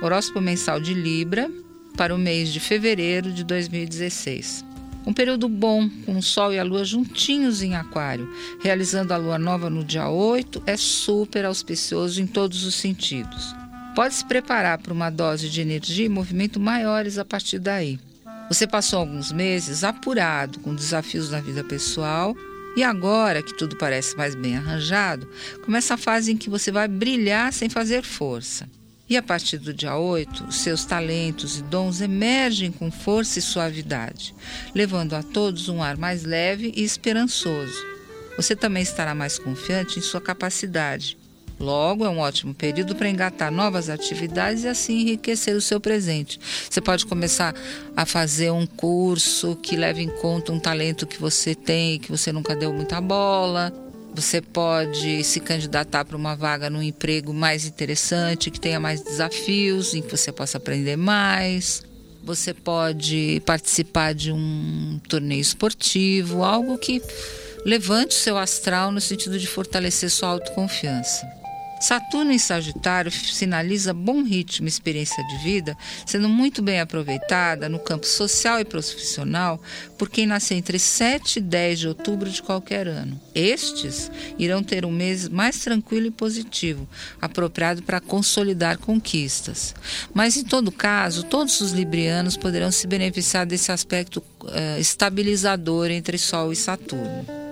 Horóscopo mensal de Libra para o mês de fevereiro de 2016. Um período bom, com o Sol e a Lua juntinhos em Aquário, realizando a Lua nova no dia 8, é super auspicioso em todos os sentidos. Pode se preparar para uma dose de energia e movimento maiores a partir daí. Você passou alguns meses apurado com desafios na vida pessoal e agora que tudo parece mais bem arranjado, começa a fase em que você vai brilhar sem fazer força. E a partir do dia 8, os seus talentos e dons emergem com força e suavidade, levando a todos um ar mais leve e esperançoso. Você também estará mais confiante em sua capacidade Logo, é um ótimo período para engatar novas atividades e assim enriquecer o seu presente. Você pode começar a fazer um curso que leve em conta um talento que você tem e que você nunca deu muita bola. Você pode se candidatar para uma vaga num emprego mais interessante, que tenha mais desafios, em que você possa aprender mais. Você pode participar de um torneio esportivo, algo que levante o seu astral no sentido de fortalecer sua autoconfiança. Saturno em Sagitário sinaliza bom ritmo e experiência de vida, sendo muito bem aproveitada no campo social e profissional por quem nasceu entre 7 e 10 de outubro de qualquer ano. Estes irão ter um mês mais tranquilo e positivo, apropriado para consolidar conquistas. Mas, em todo caso, todos os librianos poderão se beneficiar desse aspecto uh, estabilizador entre Sol e Saturno.